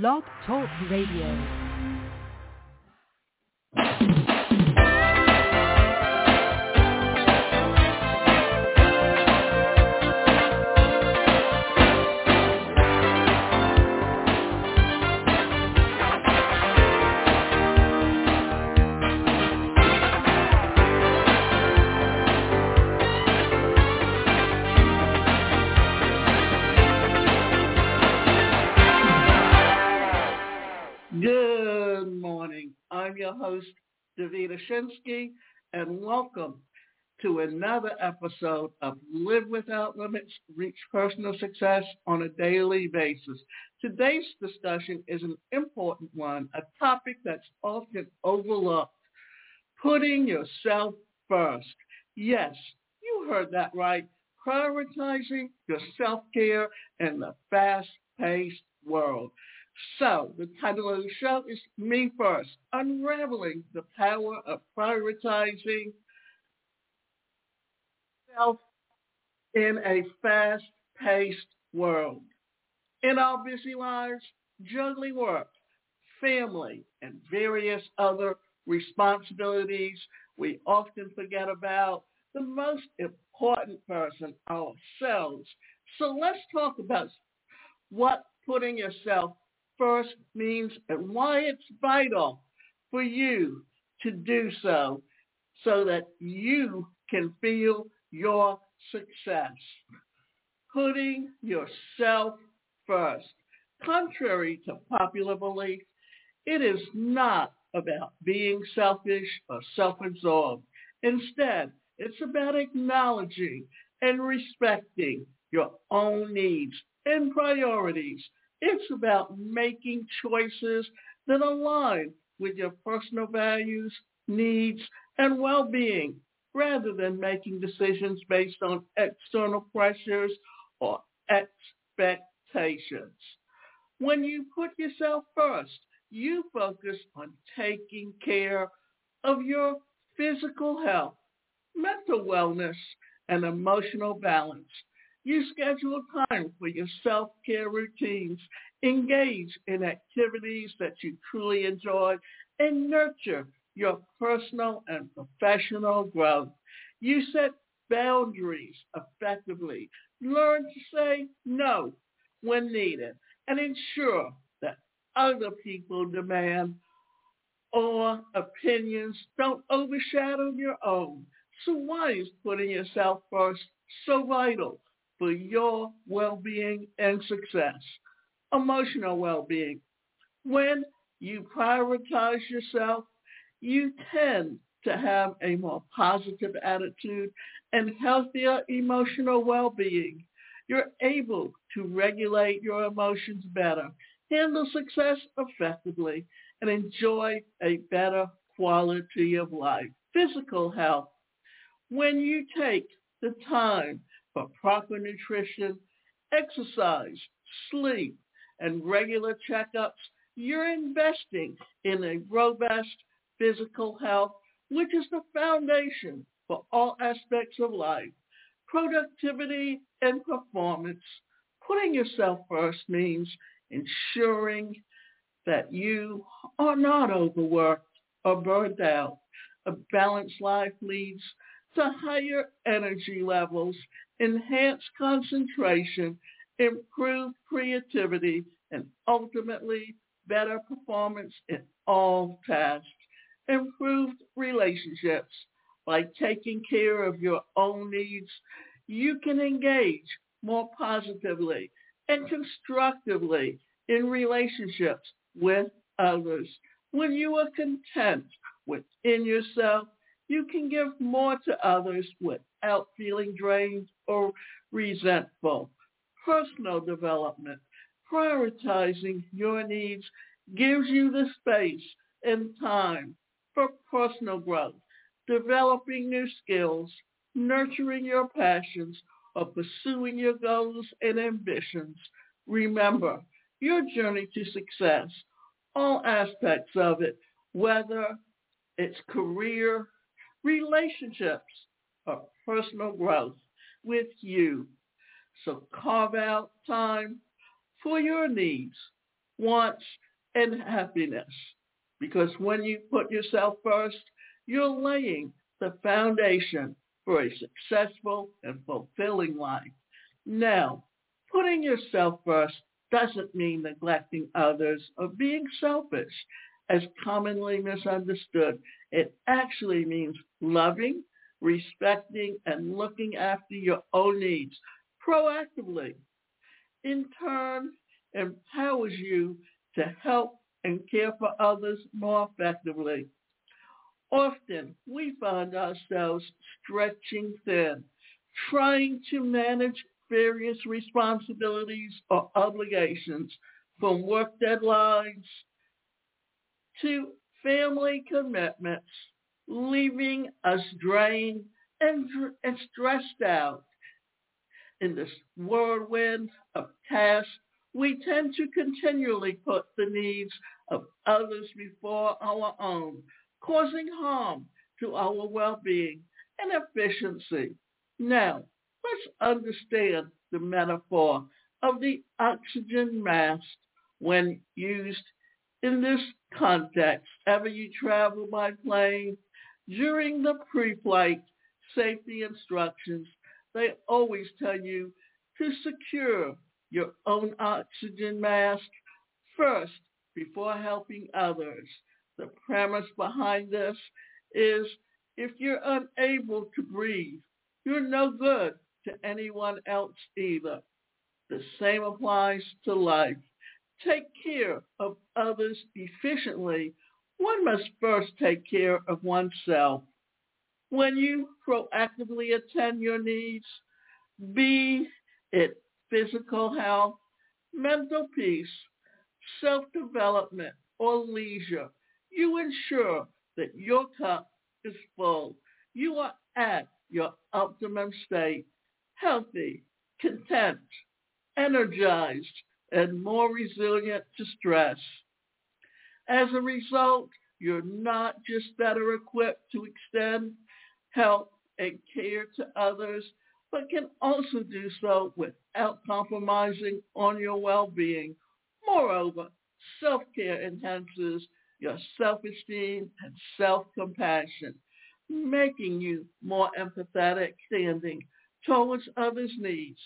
Blog Talk Radio. Your host, Davida Shinsky, and welcome to another episode of Live Without Limits, Reach Personal Success on a Daily Basis. Today's discussion is an important one, a topic that's often overlooked, putting yourself first. Yes, you heard that right, prioritizing your self-care in the fast-paced world. So the title of the show is Me First, Unraveling the Power of Prioritizing Self in a Fast-Paced World. In our busy lives, juggling work, family, and various other responsibilities, we often forget about the most important person, ourselves. So let's talk about what putting yourself first means and why it's vital for you to do so so that you can feel your success. Putting yourself first. Contrary to popular belief, it is not about being selfish or self-absorbed. Instead, it's about acknowledging and respecting your own needs and priorities it's about making choices that align with your personal values, needs, and well-being rather than making decisions based on external pressures or expectations. When you put yourself first, you focus on taking care of your physical health, mental wellness, and emotional balance. You schedule time for your self-care routines. Engage in activities that you truly enjoy and nurture your personal and professional growth. You set boundaries effectively. Learn to say no when needed and ensure that other people demand or opinions don't overshadow your own. So why is putting yourself first so vital? For your well-being and success. Emotional well-being. When you prioritize yourself, you tend to have a more positive attitude and healthier emotional well-being. You're able to regulate your emotions better, handle success effectively, and enjoy a better quality of life. Physical health. When you take the time for proper nutrition, exercise, sleep, and regular checkups, you're investing in a robust physical health, which is the foundation for all aspects of life. Productivity and performance. Putting yourself first means ensuring that you are not overworked or burned out. A balanced life leads to higher energy levels enhance concentration, improve creativity, and ultimately better performance in all tasks. Improved relationships. By taking care of your own needs, you can engage more positively and constructively in relationships with others. When you are content within yourself, you can give more to others without feeling drained or resentful. Personal development, prioritizing your needs gives you the space and time for personal growth, developing new skills, nurturing your passions, or pursuing your goals and ambitions. Remember, your journey to success, all aspects of it, whether it's career, relationships, or personal growth with you. So carve out time for your needs, wants, and happiness. Because when you put yourself first, you're laying the foundation for a successful and fulfilling life. Now, putting yourself first doesn't mean neglecting others or being selfish, as commonly misunderstood. It actually means loving, respecting, and looking after your own needs proactively. In turn, empowers you to help and care for others more effectively. Often we find ourselves stretching thin, trying to manage various responsibilities or obligations from work deadlines to family commitments, leaving us drained and, and stressed out. In this whirlwind of tasks, we tend to continually put the needs of others before our own, causing harm to our well-being and efficiency. Now, let's understand the metaphor of the oxygen mask when used in this context. Ever you travel by plane, during the pre-flight safety instructions, they always tell you to secure your own oxygen mask first before helping others. The premise behind this is if you're unable to breathe, you're no good to anyone else either. The same applies to life. Take care of others efficiently. One must first take care of oneself. When you proactively attend your needs, be it physical health, mental peace, self-development, or leisure, you ensure that your cup is full. You are at your optimum state, healthy, content, energized, and more resilient to stress. As a result, you're not just better equipped to extend help and care to others, but can also do so without compromising on your well-being. Moreover, self-care enhances your self-esteem and self-compassion, making you more empathetic standing towards others' needs,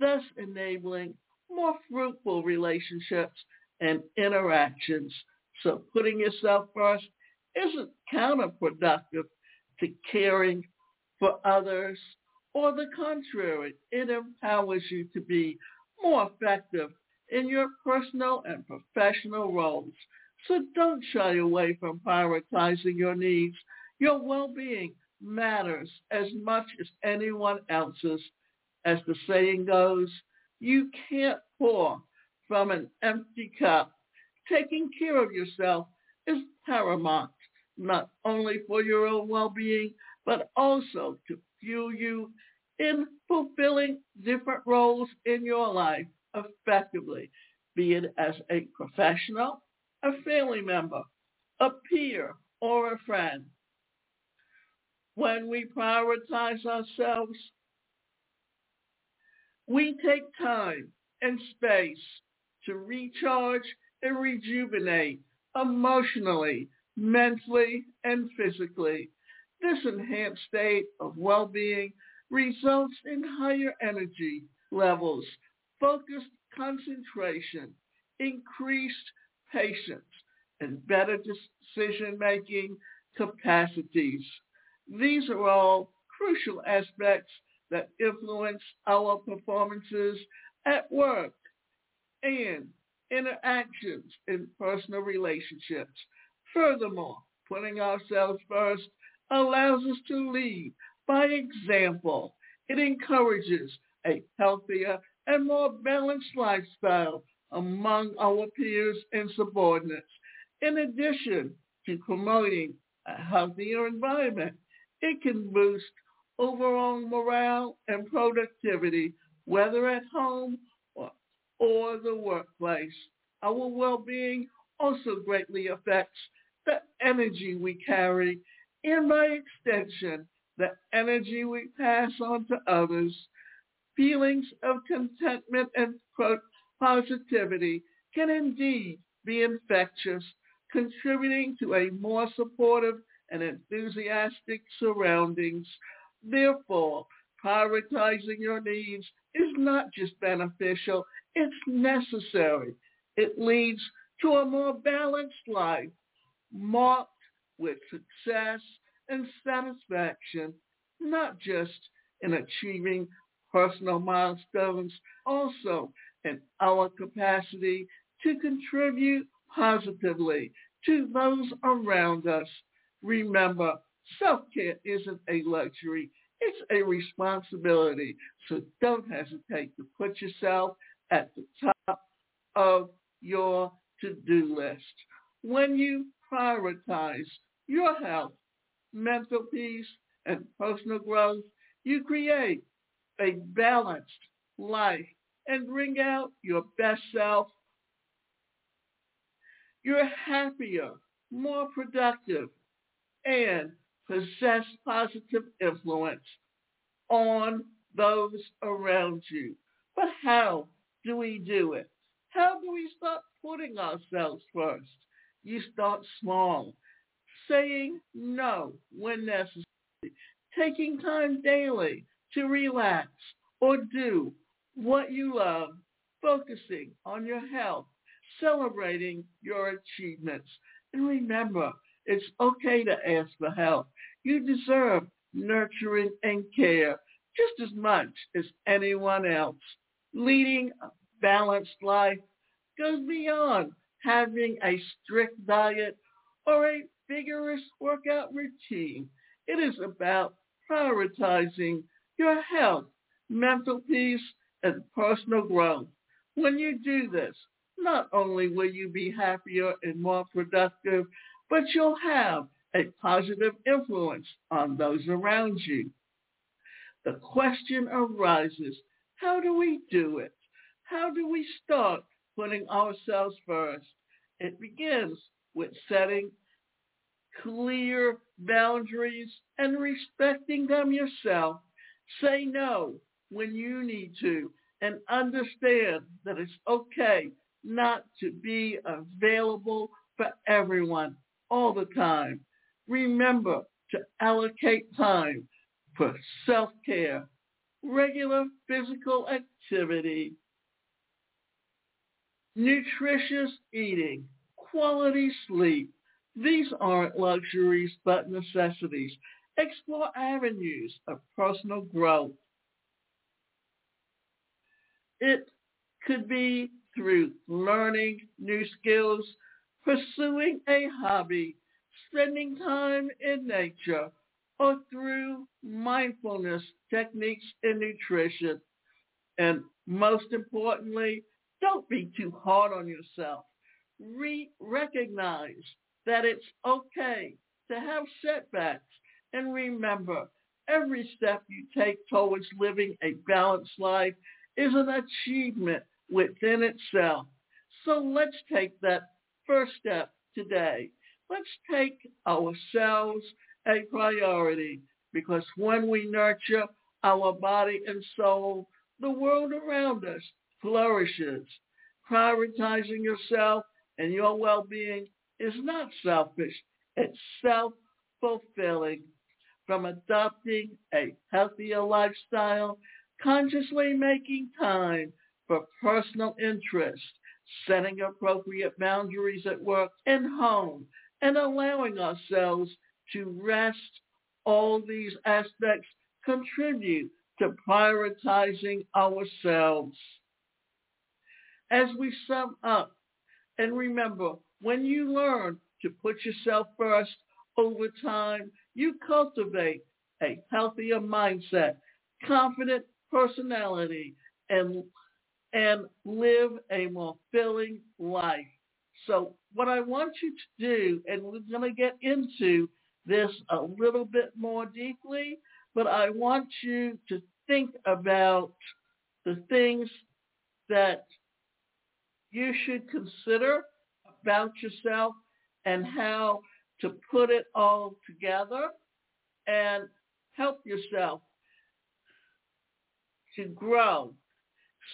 thus enabling more fruitful relationships and interactions. So putting yourself first isn't counterproductive to caring for others or the contrary, it empowers you to be more effective in your personal and professional roles. So don't shy away from prioritizing your needs. Your well-being matters as much as anyone else's. As the saying goes, you can't pour from an empty cup. Taking care of yourself is paramount, not only for your own well-being, but also to fuel you in fulfilling different roles in your life effectively, be it as a professional, a family member, a peer, or a friend. When we prioritize ourselves, we take time and space to recharge and rejuvenate emotionally, mentally, and physically. This enhanced state of well-being results in higher energy levels, focused concentration, increased patience, and better decision-making capacities. These are all crucial aspects that influence our performances at work and interactions in personal relationships. Furthermore, putting ourselves first allows us to lead by example. It encourages a healthier and more balanced lifestyle among our peers and subordinates. In addition to promoting a healthier environment, it can boost overall morale and productivity, whether at home or, or the workplace. Our well-being also greatly affects the energy we carry and by extension, the energy we pass on to others, feelings of contentment and positivity can indeed be infectious, contributing to a more supportive and enthusiastic surroundings. Therefore, prioritizing your needs is not just beneficial, it's necessary. It leads to a more balanced life, marked with success and satisfaction, not just in achieving personal milestones, also in our capacity to contribute positively to those around us. Remember, self-care isn't a luxury. It's a responsibility. So don't hesitate to put yourself at the top of your to-do list. When you prioritize your health, mental peace, and personal growth, you create a balanced life and bring out your best self. You're happier, more productive, and possess positive influence on those around you. But how do we do it? How do we start putting ourselves first? You start small, saying no when necessary, taking time daily to relax or do what you love, focusing on your health, celebrating your achievements. And remember, it's okay to ask for help. You deserve nurturing and care just as much as anyone else. Leading a balanced life goes beyond having a strict diet or a vigorous workout routine. It is about prioritizing your health, mental peace, and personal growth. When you do this, not only will you be happier and more productive, but you'll have a positive influence on those around you. The question arises, how do we do it? How do we start putting ourselves first? It begins with setting clear boundaries and respecting them yourself. Say no when you need to and understand that it's okay not to be available for everyone all the time. Remember to allocate time for self-care, regular physical activity, nutritious eating, quality sleep. These aren't luxuries but necessities. Explore avenues of personal growth. It could be through learning new skills, pursuing a hobby, spending time in nature, or through mindfulness techniques and nutrition. And most importantly, don't be too hard on yourself. Re- recognize that it's okay to have setbacks. And remember, every step you take towards living a balanced life is an achievement within itself. So let's take that first step today. Let's take ourselves a priority because when we nurture our body and soul, the world around us flourishes. Prioritizing yourself and your well-being is not selfish. It's self-fulfilling. From adopting a healthier lifestyle, consciously making time for personal interest, setting appropriate boundaries at work and home, and allowing ourselves to rest. All these aspects contribute to prioritizing ourselves. As we sum up, and remember, when you learn to put yourself first over time, you cultivate a healthier mindset, confident personality, and and live a more filling life. So what I want you to do, and we're going to get into this a little bit more deeply, but I want you to think about the things that you should consider about yourself and how to put it all together and help yourself to grow.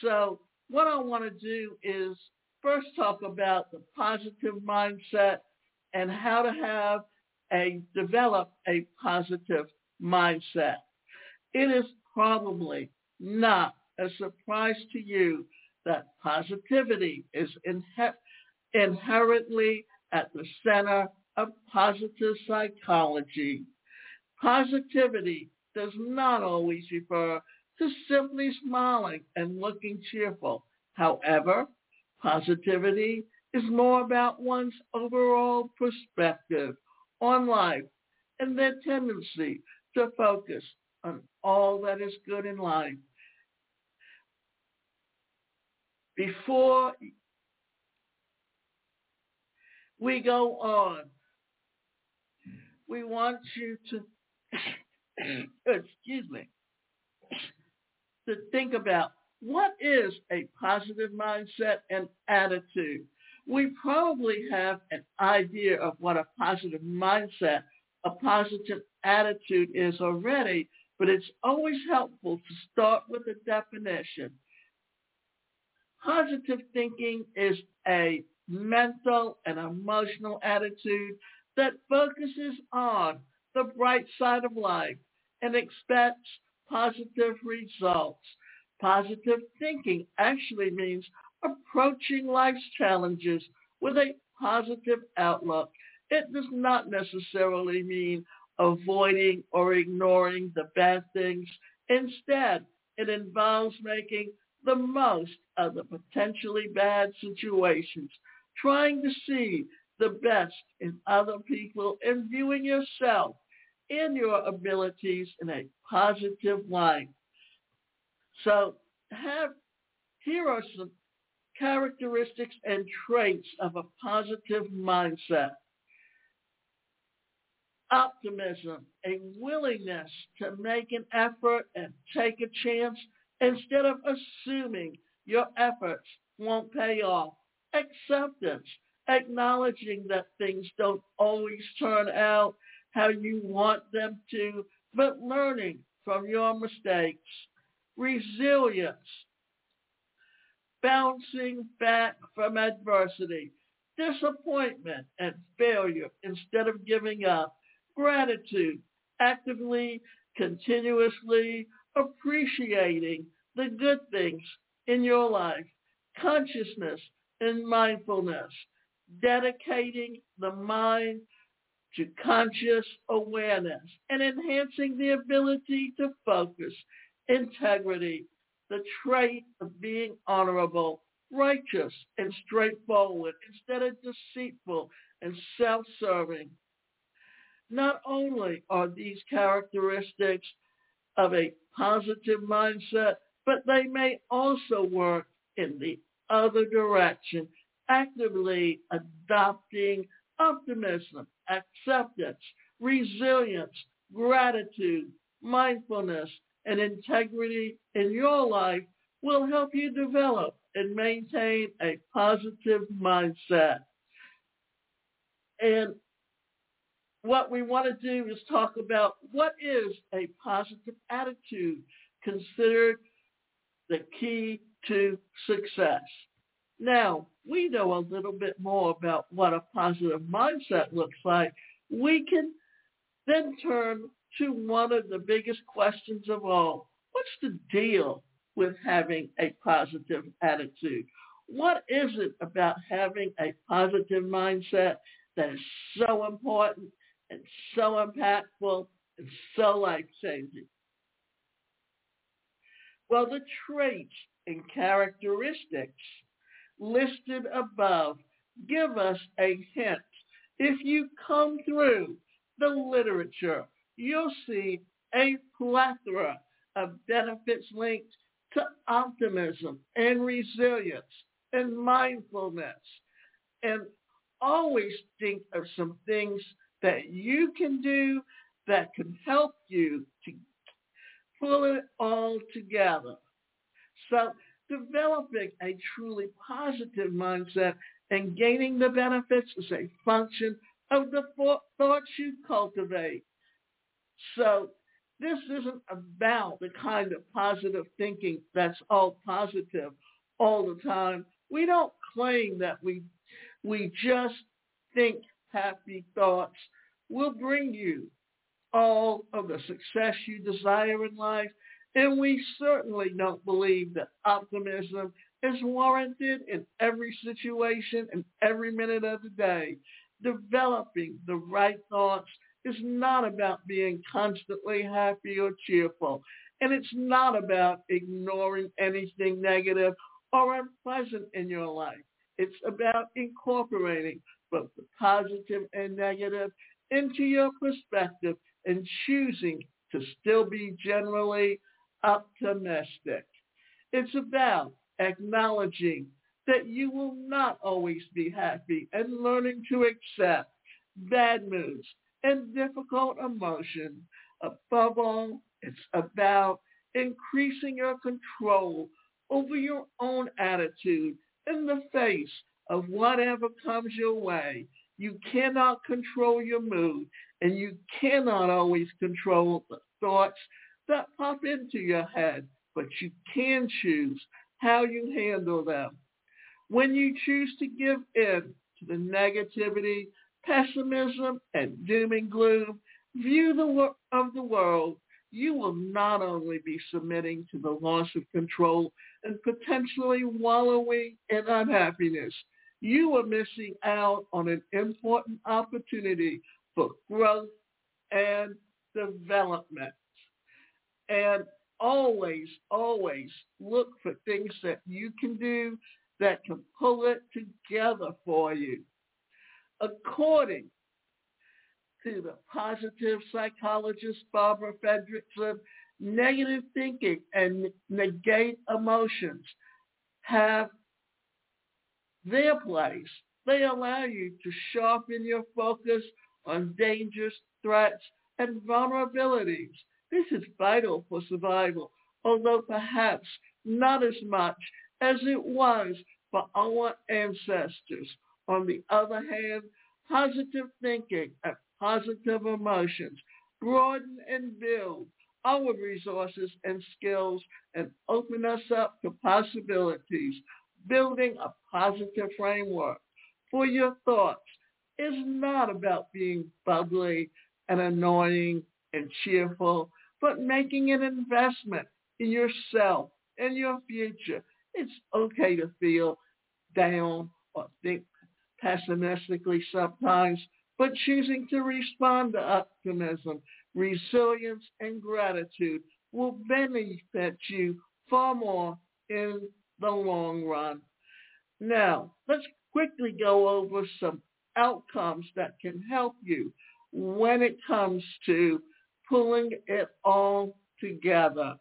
So what I want to do is first talk about the positive mindset and how to have a develop a positive mindset. It is probably not a surprise to you that positivity is inher- inherently at the center of positive psychology. Positivity does not always refer to simply smiling and looking cheerful. However, positivity is more about one's overall perspective on life and their tendency to focus on all that is good in life. Before we go on, we want you to, excuse me, to think about what is a positive mindset and attitude. We probably have an idea of what a positive mindset, a positive attitude is already, but it's always helpful to start with a definition. Positive thinking is a mental and emotional attitude that focuses on the bright side of life and expects positive results. Positive thinking actually means approaching life's challenges with a positive outlook. It does not necessarily mean avoiding or ignoring the bad things. Instead, it involves making the most of the potentially bad situations, trying to see the best in other people and viewing yourself and your abilities in a positive light. So have here are some characteristics and traits of a positive mindset. Optimism, a willingness to make an effort and take a chance instead of assuming your efforts won't pay off. Acceptance, acknowledging that things don't always turn out how you want them to, but learning from your mistakes. Resilience, bouncing back from adversity, disappointment and failure instead of giving up. Gratitude, actively, continuously appreciating the good things in your life. Consciousness and mindfulness, dedicating the mind to conscious awareness and enhancing the ability to focus, integrity, the trait of being honorable, righteous, and straightforward instead of deceitful and self-serving. Not only are these characteristics of a positive mindset, but they may also work in the other direction, actively adopting optimism, acceptance, resilience, gratitude, mindfulness, and integrity in your life will help you develop and maintain a positive mindset. And what we want to do is talk about what is a positive attitude considered the key to success. Now, we know a little bit more about what a positive mindset looks like. We can then turn to one of the biggest questions of all. What's the deal with having a positive attitude? What is it about having a positive mindset that is so important and so impactful and so life-changing? Well, the traits and characteristics listed above give us a hint. If you come through the literature, you'll see a plethora of benefits linked to optimism and resilience and mindfulness. And always think of some things that you can do that can help you to pull it all together. So developing a truly positive mindset and gaining the benefits is a function of the thoughts you cultivate. So this isn't about the kind of positive thinking that's all positive all the time. We don't claim that we we just think happy thoughts will bring you all of the success you desire in life. And we certainly don't believe that optimism is warranted in every situation and every minute of the day. Developing the right thoughts is not about being constantly happy or cheerful. And it's not about ignoring anything negative or unpleasant in your life. It's about incorporating both the positive and negative into your perspective and choosing to still be generally optimistic. It's about acknowledging that you will not always be happy and learning to accept bad moods and difficult emotions. Above all, it's about increasing your control over your own attitude in the face of whatever comes your way. You cannot control your mood and you cannot always control the thoughts that pop into your head, but you can choose how you handle them. When you choose to give in to the negativity, pessimism, and doom and gloom view the, of the world, you will not only be submitting to the loss of control and potentially wallowing in unhappiness, you are missing out on an important opportunity for growth and development. And always, always look for things that you can do that can pull it together for you. According to the positive psychologist Barbara Fredrickson, negative thinking and negate emotions have their place. They allow you to sharpen your focus on dangers, threats, and vulnerabilities. This is vital for survival, although perhaps not as much as it was for our ancestors. On the other hand, positive thinking and positive emotions broaden and build our resources and skills and open us up to possibilities. Building a positive framework for your thoughts is not about being bubbly and annoying and cheerful, but making an investment in yourself and your future. It's okay to feel down or think pessimistically sometimes, but choosing to respond to optimism, resilience, and gratitude will benefit you far more in the long run. Now, let's quickly go over some outcomes that can help you when it comes to pulling it all together.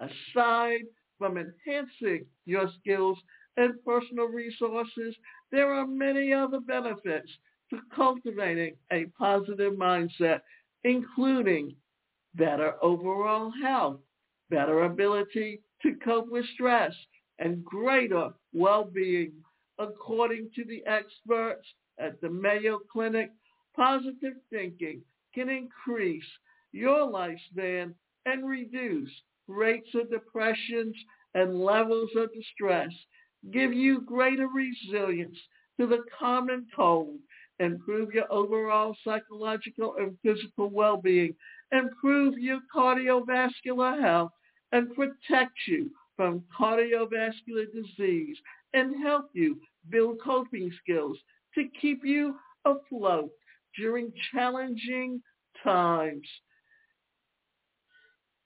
Aside from enhancing your skills and personal resources, there are many other benefits to cultivating a positive mindset, including better overall health, better ability to cope with stress, and greater well-being. According to the experts at the Mayo Clinic, positive thinking can increase your lifespan and reduce rates of depressions and levels of distress, give you greater resilience to the common cold, improve your overall psychological and physical well-being, improve your cardiovascular health, and protect you from cardiovascular disease and help you build coping skills to keep you afloat during challenging times.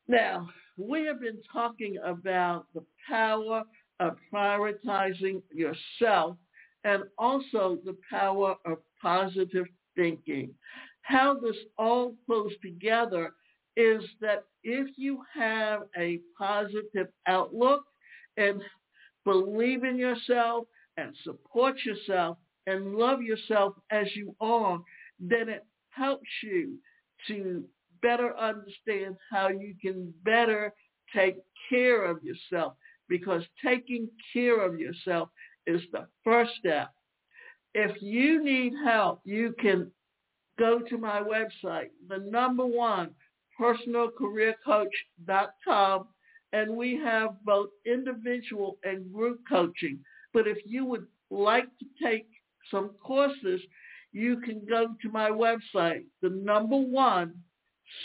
Now, we have been talking about the power of prioritizing yourself and also the power of positive thinking. How this all flows together is that if you have a positive outlook and believe in yourself and support yourself and love yourself as you are, then it helps you to better understand how you can better take care of yourself because taking care of yourself is the first step. If you need help, you can go to my website, the number one, personalcareercoach.com, and we have both individual and group coaching. But if you would like to take some courses, you can go to my website, the number one,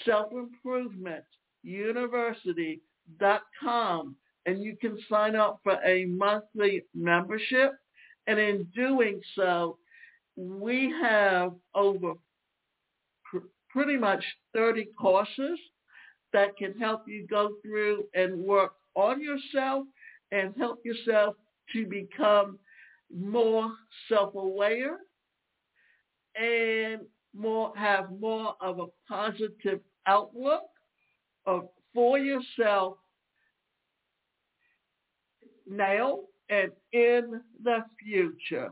self-improvement university.com and you can sign up for a monthly membership. And in doing so, we have over pr- pretty much 30 courses that can help you go through and work on yourself and help yourself to become more self-aware and more have more of a positive outlook of, for yourself now and in the future.